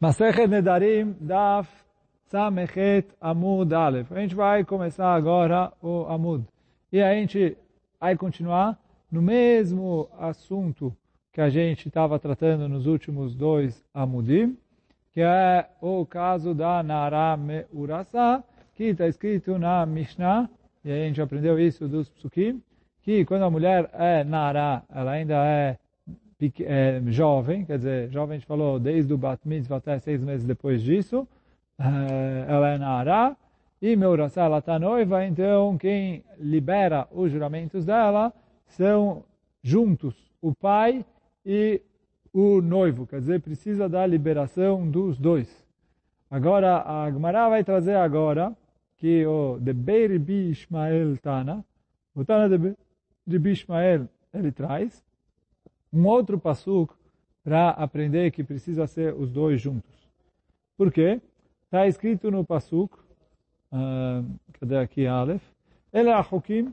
Masechet Nedarim Daf Samechet Amud Aleph. A gente vai começar agora o Amud. E a gente vai continuar no mesmo assunto que a gente estava tratando nos últimos dois Amudim, que é o caso da Nara Meurasa, que está escrito na Mishnah, e a gente aprendeu isso dos Psukim, que quando a mulher é Nara, ela ainda é é, jovem, quer dizer, jovem a gente falou desde o Bat Mitzvah até seis meses depois disso, é, ela é Nara, e Meurassá, ela está noiva, então quem libera os juramentos dela são juntos o pai e o noivo, quer dizer, precisa da liberação dos dois. Agora, a Gemara vai trazer agora que o de Beir Bi Ishmael Tana, o Tana de Bi Ishmael, ele traz, um outro pasuk para aprender que precisa ser os dois juntos. Por quê? Está escrito no pasuk, uh, cadê aqui Aleph? Ele é Hukim,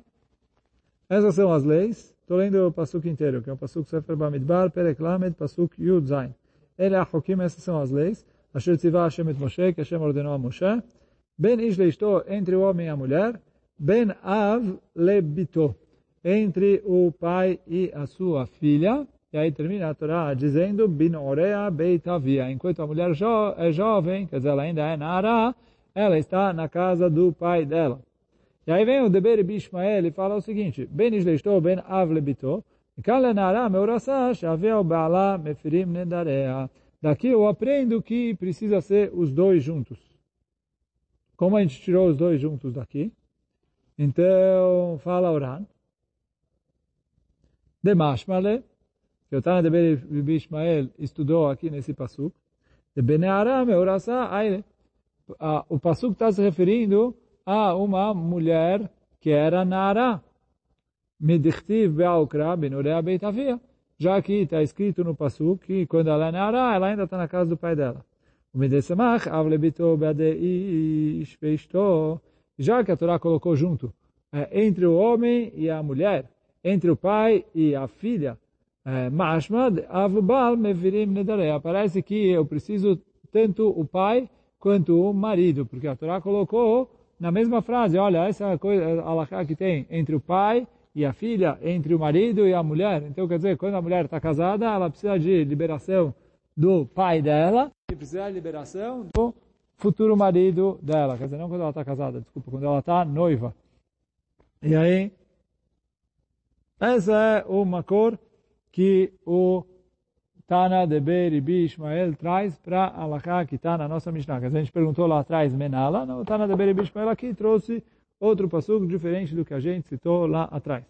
essas são as leis. Estou lendo o pasuk inteiro, que é o pasuk Sefer Bamidbar, Perek Lamed, pasuk Yud Zain. Ele é Hukim, essas são as leis. Asher tzivah Hashem et Moshe, que Hashem ordenou a Moshe. Ben ish leisto, entre o homem e a mulher. Ben av lebito entre o pai e a sua filha. E aí termina a Torá dizendo, bin orea beitavia. Enquanto a mulher jo é jovem, quer dizer, ela ainda é nara, ela está na casa do pai dela. E aí vem o Deber Bishmael e fala o seguinte, ben ishleishto ben avlebito, kale nara meurasa shaveu ba'ala mefirim nedarea. Daqui eu aprendo que precisa ser os dois juntos. Como a gente tirou os dois juntos daqui? Então, fala Oran. Demashmale, que o Tana de Bibi Ishmael estudou aqui nesse pasuk, de Beneara Meurasa Aire. O pasuk está se referindo a uma mulher que era Nara. Medichtiv Be'aukra Benurea Beitavia. Já que está escrito no pasuk que quando ela é Nara, ela ainda está na casa do pai dela. Já que a Torá colocou junto entre o homem e a mulher, entre o pai e a filha, Mashmad mevirim nedareia. Parece que eu preciso tanto o pai quanto o marido, porque a Torá colocou na mesma frase, olha, essa coisa, que tem entre o pai e a filha, entre o marido e a mulher. Então, quer dizer, quando a mulher está casada, ela precisa de liberação do pai dela e precisa de liberação do futuro marido dela. Quer dizer, não quando ela está casada, desculpa, quando ela está noiva. E aí, essa é uma cor que o Tana de Beribi Ishmael traz para a Alaká que está na nossa Mishnah. A gente perguntou lá atrás Menala, o Tana de Beribi Ishmael aqui trouxe outro passuco diferente do que a gente citou lá atrás.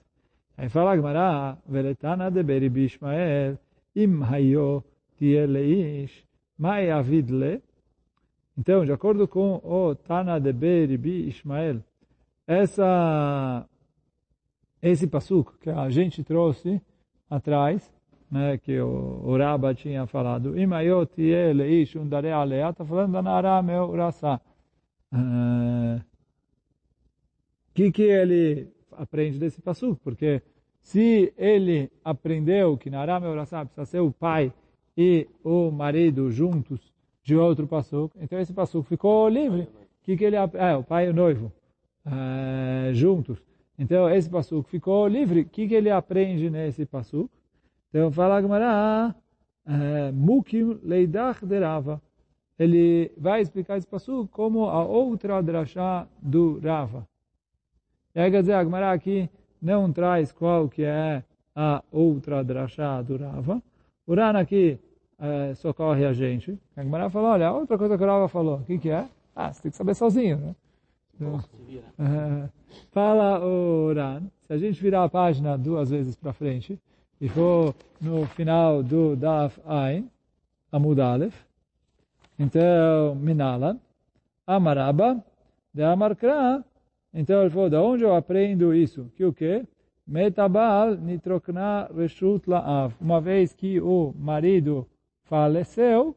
Aí fala Gmará, Veletana de Beribi Ishmael, Im hayo tieleish, mai avidle. Então, de acordo com o Tana de Beribi Ishmael, essa, esse passuco que a gente trouxe, atrás, né, que o, o Rabba tinha falado, Imayot ish undare alea, está falando da Nara meu rasa. O uh, que que ele aprende desse passuco? Porque se ele aprendeu que Nara meu rasa precisa ser o pai e o marido juntos de outro passuco, então esse passuco ficou livre. O que que ele é o pai e o noivo uh, juntos? Então, esse passuco ficou livre. O que, que ele aprende nesse passuco? Então, fala Gemara, eh, Mukim leidach derava. Ele vai explicar esse passuco como a outra drachá do Rava. E aí, quer dizer, a Gemara aqui não traz qual que é a outra drachá do Rava. O Rana aqui é, socorre a gente. A Gemara falou, olha, outra coisa que o Rava falou, o que, que é? Ah, você tem que saber sozinho, né? Uh, fala o Ran, se a gente virar a página duas vezes para frente e for no final do Daf Ain, Amud Aleph, então Minalan, Amaraba, de Amarkra, então ele falou, de onde eu aprendo isso? Que o quê? Metabal nitrokna reshut la'av. Uma vez que o marido faleceu,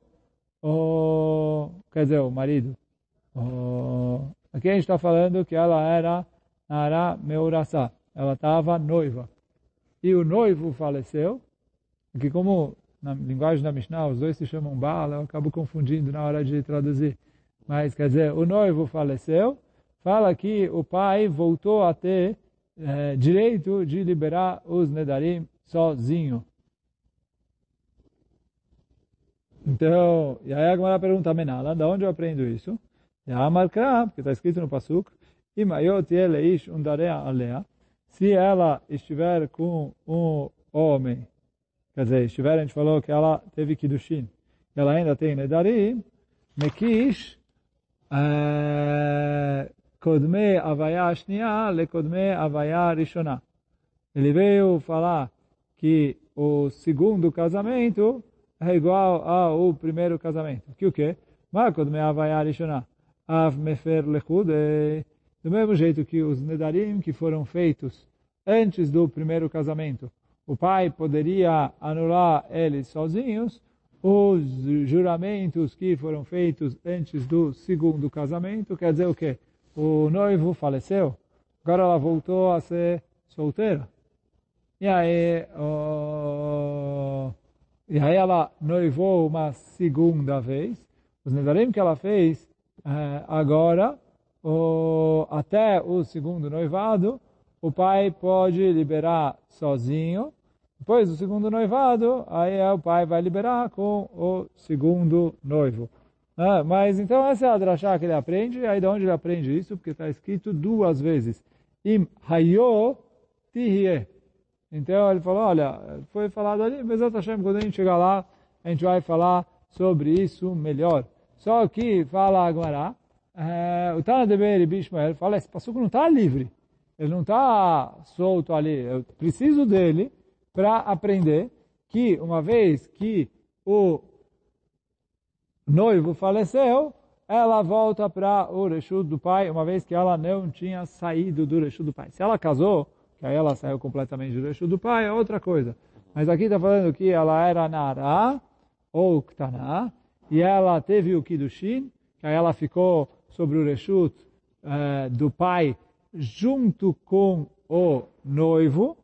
o, quer dizer, o marido, o, Aqui a gente está falando que ela era Nara Meurasa. Ela estava noiva. E o noivo faleceu, que como na linguagem da Mishnah, os dois se chamam Baal, eu acabo confundindo na hora de traduzir. Mas, quer dizer, o noivo faleceu, fala que o pai voltou a ter é, direito de liberar os Nedarim sozinho. Então, e aí a pergunta, Menala, de onde eu aprendo isso? Porque está escrito no Pasuk, se ela estiver com um homem, quer dizer, estiver, a gente falou que ela teve Kiddushin, ela ainda tem Nedarim, Mekish, Kodme Avaya Shnia, Le Kodme Avaya Rishona. Ele veio falar que o segundo casamento é igual ao primeiro casamento. Que o quê? Ma Kodme Avaya Rishona. Av Mefer Lechudei. Do mesmo jeito que os Nedarim que foram feitos antes do primeiro casamento, o pai poderia anular eles sozinhos, os juramentos que foram feitos antes do segundo casamento, quer dizer o quê? O noivo faleceu, agora ela voltou a ser solteira. E aí, oh, e aí ela noivou uma segunda vez. Os nedarim que ela fez agora o, até o segundo noivado, o pai pode liberar sozinho. Depois do segundo noivado, aí o pai vai liberar com o segundo noivo. Ah, mas então essa é a drachá que ele aprende. Aí de onde ele aprende isso? Porque está escrito duas vezes. Im hayo tihye. Então ele falou, olha, foi falado ali, mas Hashem, quando a gente chegar lá, a gente vai falar sobre isso melhor. Só que fala agora, é, o Tana de Beir Bishmael fala, esse passuco não está livre, ele não está solto ali, eu preciso dele para aprender que uma vez que o noivo faleceu, ela volta para o Reshut do pai, uma vez que ela não tinha saído do Reshut do pai. Se ela casou, que aí ela saiu completamente do Reshut do pai, é outra coisa. Mas aqui está falando que ela era Nara, ou Ktaná, e ela teve o Kiddushin, que aí ela ficou sobre o Reshut uh, do pai junto com o noivo.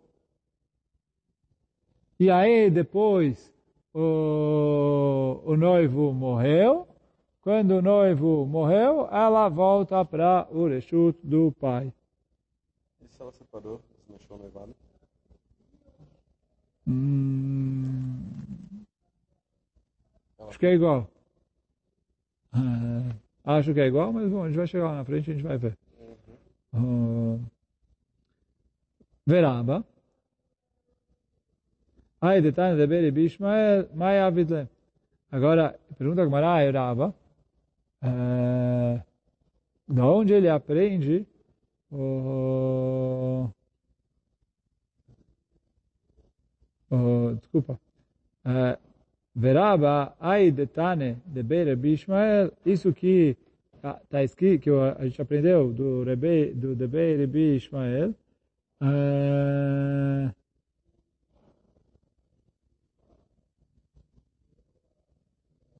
E aí depois o, o noivo morreu. Quando o noivo morreu, ela volta para o Reshut do pai. E se ela separou, se deixou noivado? Hum, acho que é igual. Uh, Acho que é igual, mas bom, a gente vai chegar lá na frente e a gente vai ver. Uh, Veraba. Ai, detalhe de Beri Bishmael, Mai Avidle. Agora, pergunta a Gmará, Veraba. Uh, de onde ele aprende uh, desculpa. Veraba, ai detane de Beire Bishmael, isso que está tá escrito, que a gente aprendeu do Rebe, do de Beire Bishmael, uh,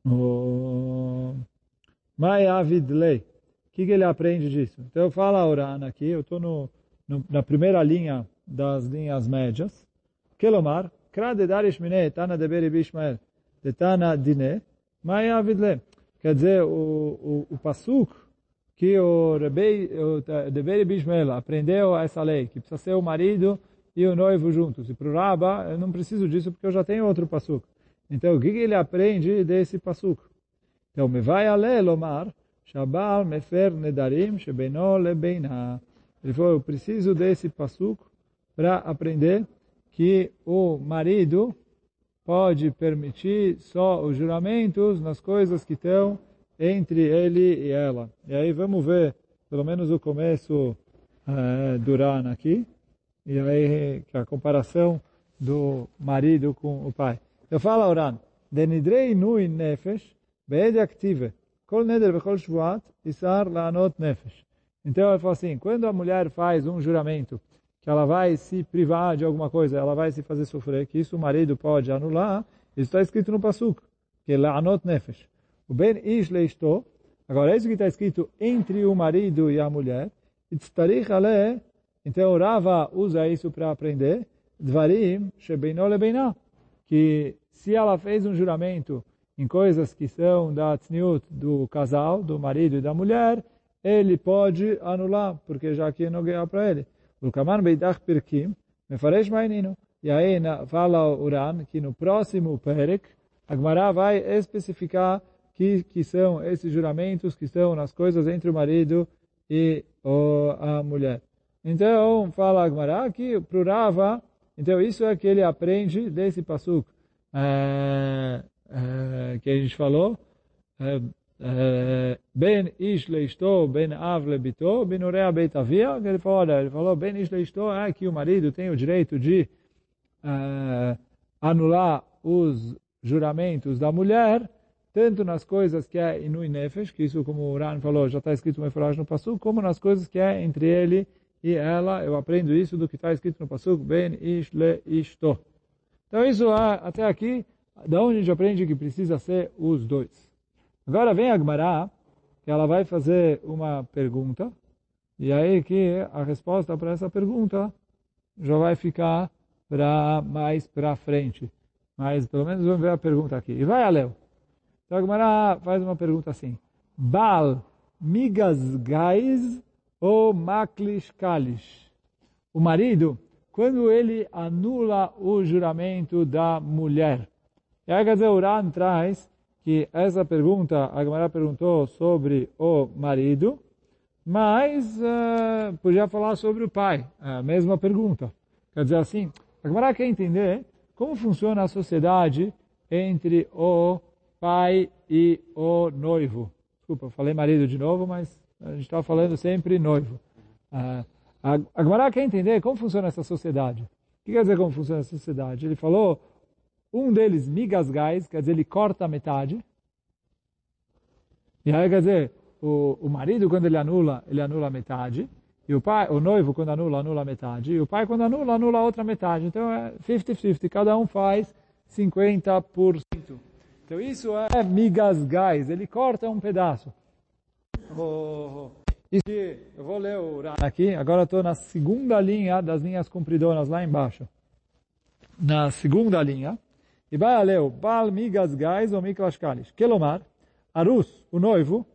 o Mai Avidlei. O que, ele aprende disso? Então eu falo a Orana aqui, eu estou no, no, na primeira linha das linhas médias. Kelomar, Krade Darish Mine, Tana de Beri Bishmael. Tetana Dine, Mai Avidle. Quer dizer, o, o, o Pasuk que o Rebei, o Deberi Bishmael aprendeu essa lei, que precisa ser o marido e o noivo juntos. E para o Rabba, eu não preciso disso porque eu já tenho outro Pasuk. Então, o que, que ele aprende desse Pasuk? Então, me vai a ler, Lomar, Shabal Mefer Nedarim Shebeno Lebeina. Ele falou, eu preciso desse Pasuk para aprender que o marido pode permitir só os juramentos nas coisas que estão entre ele e ela. E aí vamos ver, pelo menos o começo uh, do Rana aqui, e aí a comparação do marido com o pai. Eu falo ao Ran, Denidrei nui nefesh, beede active, kol neder vechol shvuat, isar laanot nefesh. Então ele fala assim, quando a mulher faz um juramento que ela vai se privar de alguma coisa, ela vai se fazer sofrer, que isso o marido pode anular, isso está escrito no Pasuk, que é La'anot Nefesh. O Ben Ish Leishto, agora é isso que está escrito entre o marido e a mulher, então Rava usa isso para aprender, Dvarim Shebeino Lebeinah, que se ela fez um juramento em coisas que são da tzniut do casal, do marido e da mulher, ele pode anular, porque já que não ganha para ele. O Kaman Beidach Pirkim, Mefaresh Mainino. E aí fala o Uran que no próximo Perek, a Gemara vai especificar que, que são esses juramentos que estão nas coisas entre o marido e a mulher. Então, fala a Gemara que para o Rava, então isso é que ele aprende desse pasuk é, é, que a gente falou, Ben ish leisto, ben av lebito, ben urea beit avia, que ele falou, olha, ele falou, ben ish leisto é que o marido tem o direito de uh, anular os juramentos da mulher, tanto nas coisas que é inui nefesh, que isso, como o Ran falou, já está escrito uma frase no Pasuk, como nas coisas que é entre ele e ela. Eu aprendo isso do que está escrito no Pasuk, ben ish le ishto. Então isso até aqui, da onde a gente aprende que precisa ser os dois. Agora vem a Gemara, que ela vai fazer uma pergunta, e aí que a resposta para essa pergunta já vai ficar para mais para frente. Mas pelo menos vamos ver a pergunta aqui. E vai, Aleu. Então a Gemara faz uma pergunta assim. Bal migas gais ou maklish kalish? O marido, quando ele anula o juramento da mulher. E aí, quer dizer, o Ran traz que essa pergunta, a Gemara perguntou sobre o marido, mas uh, podia falar sobre o pai, a mesma pergunta. Quer dizer assim, a Gemara quer entender como funciona a sociedade entre o pai e o noivo. Desculpa, falei marido de novo, mas a gente estava falando sempre noivo. Uh, a Gemara quer entender como funciona essa sociedade. O que quer dizer como funciona essa sociedade? Ele falou, um deles, migasgais, quer dizer, ele corta a metade. E aí, quer dizer, o, o marido, quando ele anula, ele anula a metade. E o pai, o noivo, quando anula, anula a metade. E o pai, quando anula, anula a outra metade. Então é 50-50. Cada um faz 50%. Então isso é migas gás. Ele corta um pedaço. Oh, oh. eu vou ler o aqui. Agora estou na segunda linha das linhas compridonas lá embaixo. Na segunda linha. E vai o Bal migas gás ou miklas kalish. Kelomar, Arus, o noivo,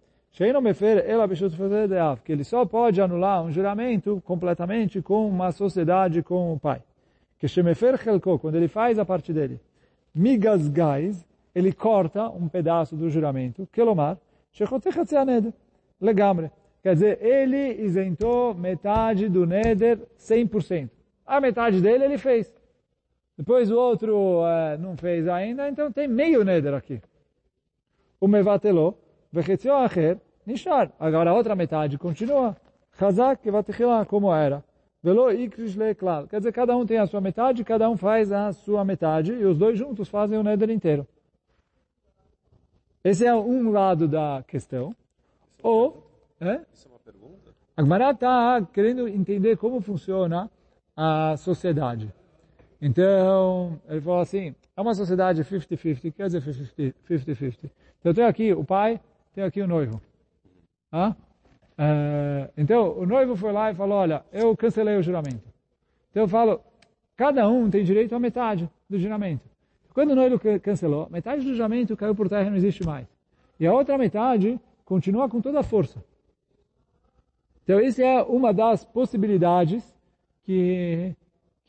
que ele só pode anular um juramento completamente com uma sociedade com o pai. Que shemefer chelko, quando ele faz a parte dele, migas gais, ele corta um pedaço do juramento, kelomar, legamre. Quer dizer, ele isentou metade do neder 100%. A metade dele ele fez. Depois o outro uh, não fez ainda, então tem meio neder aqui. O mevatelô, Vechetzio acher, nishar. Agora a outra metade continua. Chazak vatechilá, como era. Velo ikrish leklal. Quer dizer, cada um tem a sua metade, cada um faz a sua metade, e os dois juntos fazem o neder inteiro. Esse é um lado da questão. Ou, é? Isso é uma pergunta? A Gemara está querendo entender como funciona a sociedade. Então, ele falou assim, é uma sociedade 50-50, quer dizer 50-50. Então, eu tenho aqui o pai, tem aqui o noivo. Ah? então, o noivo foi lá e falou, olha, eu cancelei o juramento. Então eu falo, cada um tem direito a metade do juramento. Quando o noivo cancelou, metade do juramento caiu por terra e não existe mais. E a outra metade continua com toda a força. Então, essa é uma das possibilidades que,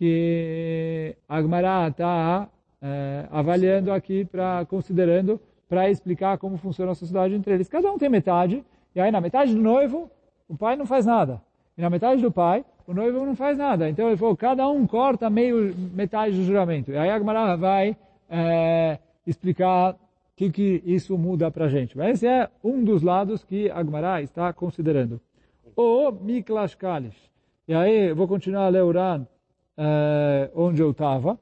que Agmará está é, avaliando aqui, para considerando para explicar como funciona a sociedade entre eles. Cada um tem metade, e aí na metade do noivo, o pai não faz nada. E na metade do pai, o noivo não faz nada. Então ele falou, cada um corta meio metade do juramento. E aí a Gemara vai é, explicar o que, que isso muda para a gente. Mas esse é um dos lados que a Gemara está considerando. O Miklash Kalish. E aí, vou continuar a ler Uran, é, onde eu estava.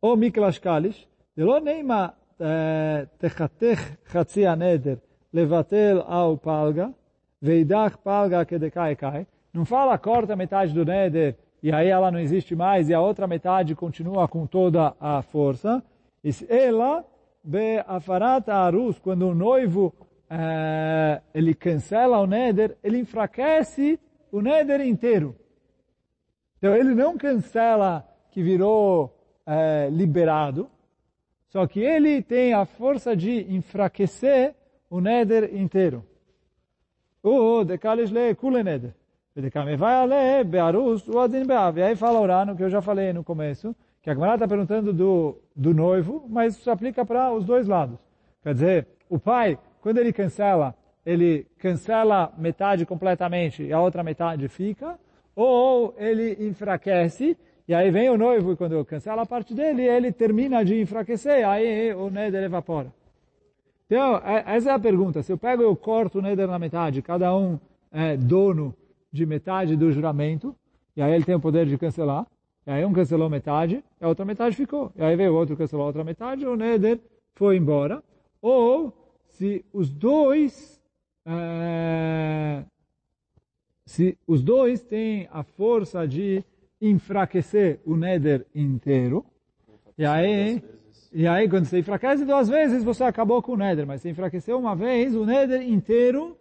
O Miklas Kalis, Delo Neima eh, Techatech Hatzi neder Levatel ao Palga, Veidach Palga Kedekai Kai. Não fala corta metade do Neder e aí ela não existe mais e a outra metade continua com toda a força. Ela, Beafarat Arus, quando o noivo é, ele cancela o Neder, ele enfraquece o Neder inteiro. Então ele não cancela que virou eh, liberado, Só que ele tem a força de enfraquecer o Neder inteiro. O Dekalishle Kule Neder. E aí fala Urano, que eu já falei no começo, que a Gemara está perguntando do, do noivo, mas isso aplica para os dois lados. Quer dizer, o pai, quando ele cancela, ele cancela metade completamente e a outra metade fica, ou ele enfraquece, e aí vem o noivo e quando cancela a parte dele, ele termina de enfraquecer, aí o Neder evapora. Então, é, essa é a pergunta. Se eu pego e eu corto o Neder na metade, cada um é dono de metade do juramento, e aí ele tem o poder de cancelar, e aí um cancelou metade, e a outra metade ficou. E aí veio o outro cancelou a outra metade, o Neder foi embora. Ou, se os dois, é, se os dois têm a força de enfraquecer o Neder inteiro, e aí, e aí quando você enfraquece duas vezes, você acabou com o Neder, mas se enfraqueceu uma vez, o Neder inteiro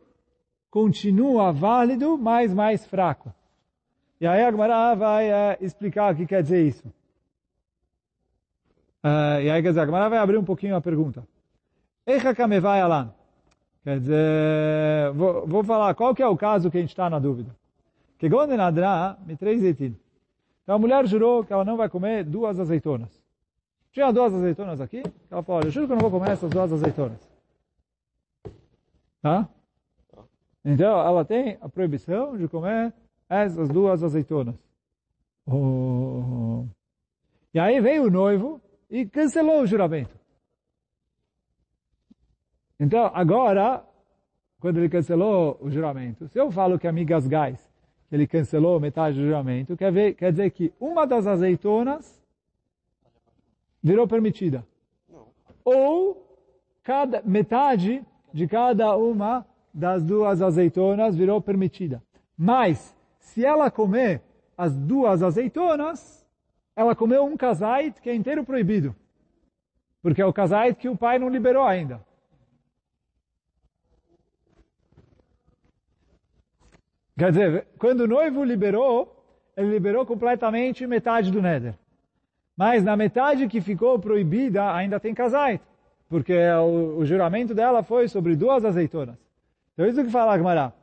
continua válido, mas mais fraco. E aí a Gemara vai uh, explicar o que quer dizer isso. Uh, e aí quer dizer, a Gemara vai abrir um pouquinho a pergunta. Eicha kamevai alan. Quer dizer, vou, vou, falar qual que é o caso que a gente está na dúvida. Que gonde nadra me três. Então a mulher jurou que ela não vai comer duas azeitonas. Tinha duas azeitonas aqui, ela falou, eu juro que eu não vou comer essas duas azeitonas. Tá? Então, ela tem a proibição de comer essas duas azeitonas. Oh. E aí veio o noivo e cancelou o juramento. Então, agora, quando ele cancelou o juramento, se eu falo que amigas gás, que ele cancelou metade do juramento, quer, ver, quer dizer que uma das azeitonas virou permitida. Ou cada, metade de cada uma das duas azeitonas virou permitida. Mas, se ela comer as duas azeitonas, ela comeu um casait que é inteiro proibido. Porque é o casait que o pai não liberou ainda. Quer dizer, quando o noivo liberou, ele liberou completamente metade do neder. Mas na metade que ficou proibida, ainda tem casait. Porque o, o juramento dela foi sobre duas azeitonas. Então isso que fala a Gemara.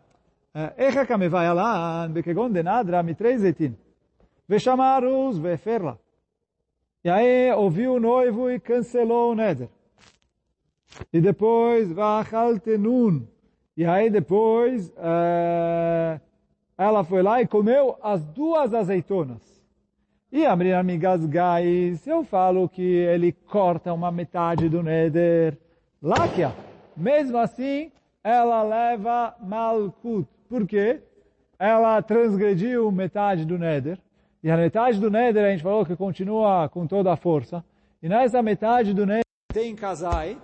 Echa kamevai alan bekegon denadra mitrei zetin. Veshamarus veferla. E aí ouviu o noivo e cancelou o neder. E depois, vachaltenun. E aí depois, uh, ela foi lá e comeu as duas azeitonas. E a minha amiga Gais, eu falo que ele corta uma metade do neder. Láquia. Mesmo assim, ela leva malkut. Por quê? Ela transgrediu metade do Neder. E a metade do Neder a gente falou que continua com toda a força. E nessa metade do Neder tem Kazait.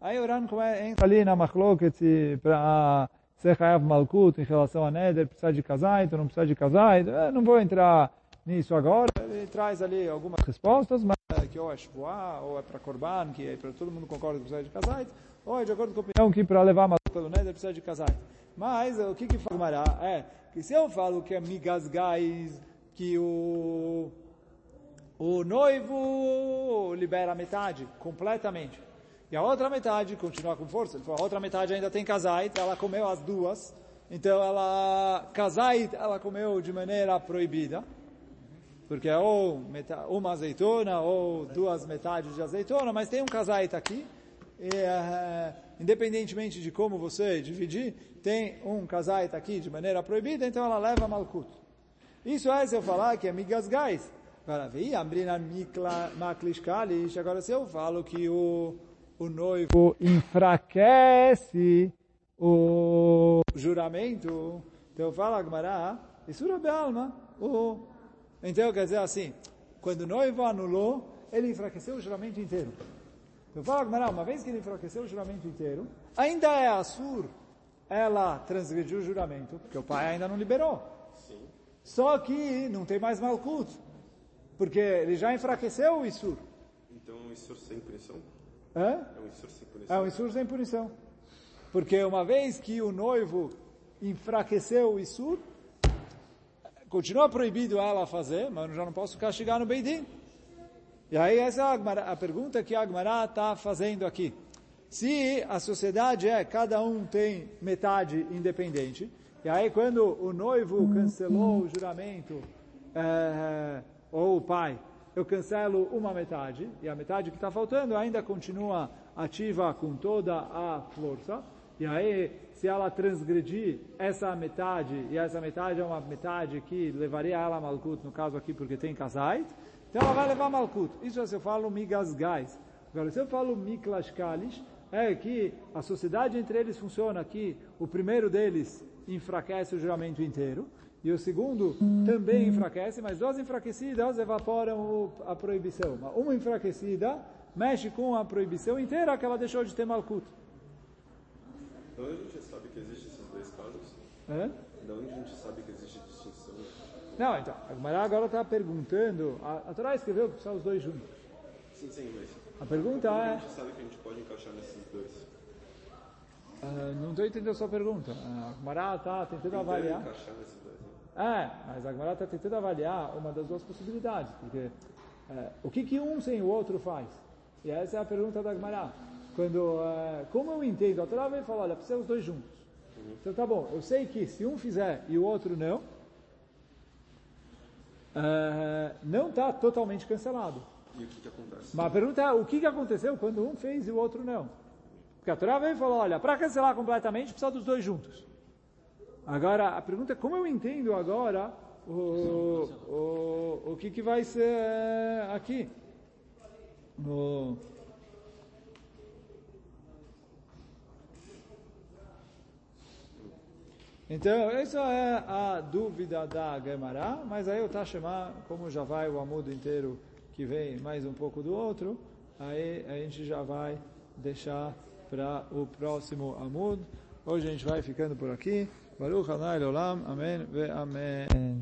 Aí o Ran entra ali na Machloket para ser Hayav Malkut em relação a Neder, precisa de Kazait ou não precisa de. Eu não vou entrar nisso agora. Ele traz ali algumas respostas, mas que ou é Shbuah, ou é para Korban, que é para todo mundo concorda que precisa de Kazait. Ou, de acordo com a opinião, que para levar uma pelo Neder precisa de casar. Mas, o que que formará? É, que se eu falo que é migasgais, que o, o noivo libera metade, completamente, e a outra metade continua com força, ele falou, a outra metade ainda tem casait, ela comeu as duas, então ela, casait, ela comeu de maneira proibida, porque é ou uma azeitona ou duas metades de azeitona, mas tem um casait aqui, e, uh, independentemente de como você dividir, tem um casait aqui de maneira proibida, então ela leva malkut. Isso é se eu falar que é migasgais. Agora, agora se eu falo que o, o noivo enfraquece o juramento, então eu falo, Agmará, isso é alma. Então quer dizer assim, quando o noivo anulou, ele enfraqueceu o juramento inteiro. Então fala Gmará, uma vez que ele enfraqueceu o juramento inteiro, ainda é Assur, ela transgrediu o juramento, porque o pai ainda não liberou. Sim. Só que não tem mais Malkut, porque ele já enfraqueceu o Isur. Então um Isur sem punição? É? É um Isur sem punição. É um Isur sem punição. Porque uma vez que o noivo enfraqueceu o Isur, continua proibido ela fazer, mas eu já não posso castigar no Beidin. E aí essa é a, Agmará, a pergunta que a Agmará está fazendo aqui. Se a sociedade é, cada um tem metade independente, e aí quando o noivo cancelou o juramento, é, ou o pai, eu cancelo uma metade, e a metade que está faltando ainda continua ativa com toda a força, e aí se ela transgredir essa metade, e essa metade é uma metade que levaria ela a Malkut, no caso aqui porque tem casais, então ela vai levar Malkut. Isso é se eu falo migasgais. Agora, se eu falo miklashkalish, é que a sociedade entre eles funciona que o primeiro deles enfraquece o juramento inteiro, e o segundo também enfraquece, mas duas enfraquecidas evaporam a proibição. Uma enfraquecida mexe com a proibição inteira que ela deixou de ter Malkut. Da onde a gente sabe que existem esses dois casos? É? Da onde a gente sabe que existe distinção? Não, então, a Gemara agora está perguntando, a, a Torá escreveu que precisa os dois juntos. Sim, sim, mas A pergunta como a é, gente sabe que a gente pode encaixar nesses dois? ah, não estou entendendo a sua pergunta, a Gemara está tentando Tentando avaliar. encaixar nesses dois, né? É, mas a Gemara está tentando avaliar uma das duas possibilidades, porque é, o que, que um sem o outro faz? E essa é a pergunta da Gemara. Quando, é, como eu entendo, a Torá vem falar, olha, precisa os dois juntos. Então tá bom, eu sei que se um fizer e o outro não, é, não está totalmente cancelado. E o que, que acontece? Mas a pergunta é, o que, que aconteceu quando um fez e o outro não? Porque a Torá veio e falou, olha, para cancelar completamente precisa dos dois juntos. Agora, a pergunta é como eu entendo agora o, o, o que, que vai ser eh, aqui? Então, essa é a dúvida da Gemara, mas aí o Tashema, como já vai o amudo inteiro que vem mais um pouco do outro, aí a gente já vai deixar para o próximo amud. Hoje a gente vai ficando por aqui. ברוך ה' לעולם, אמן ואמן.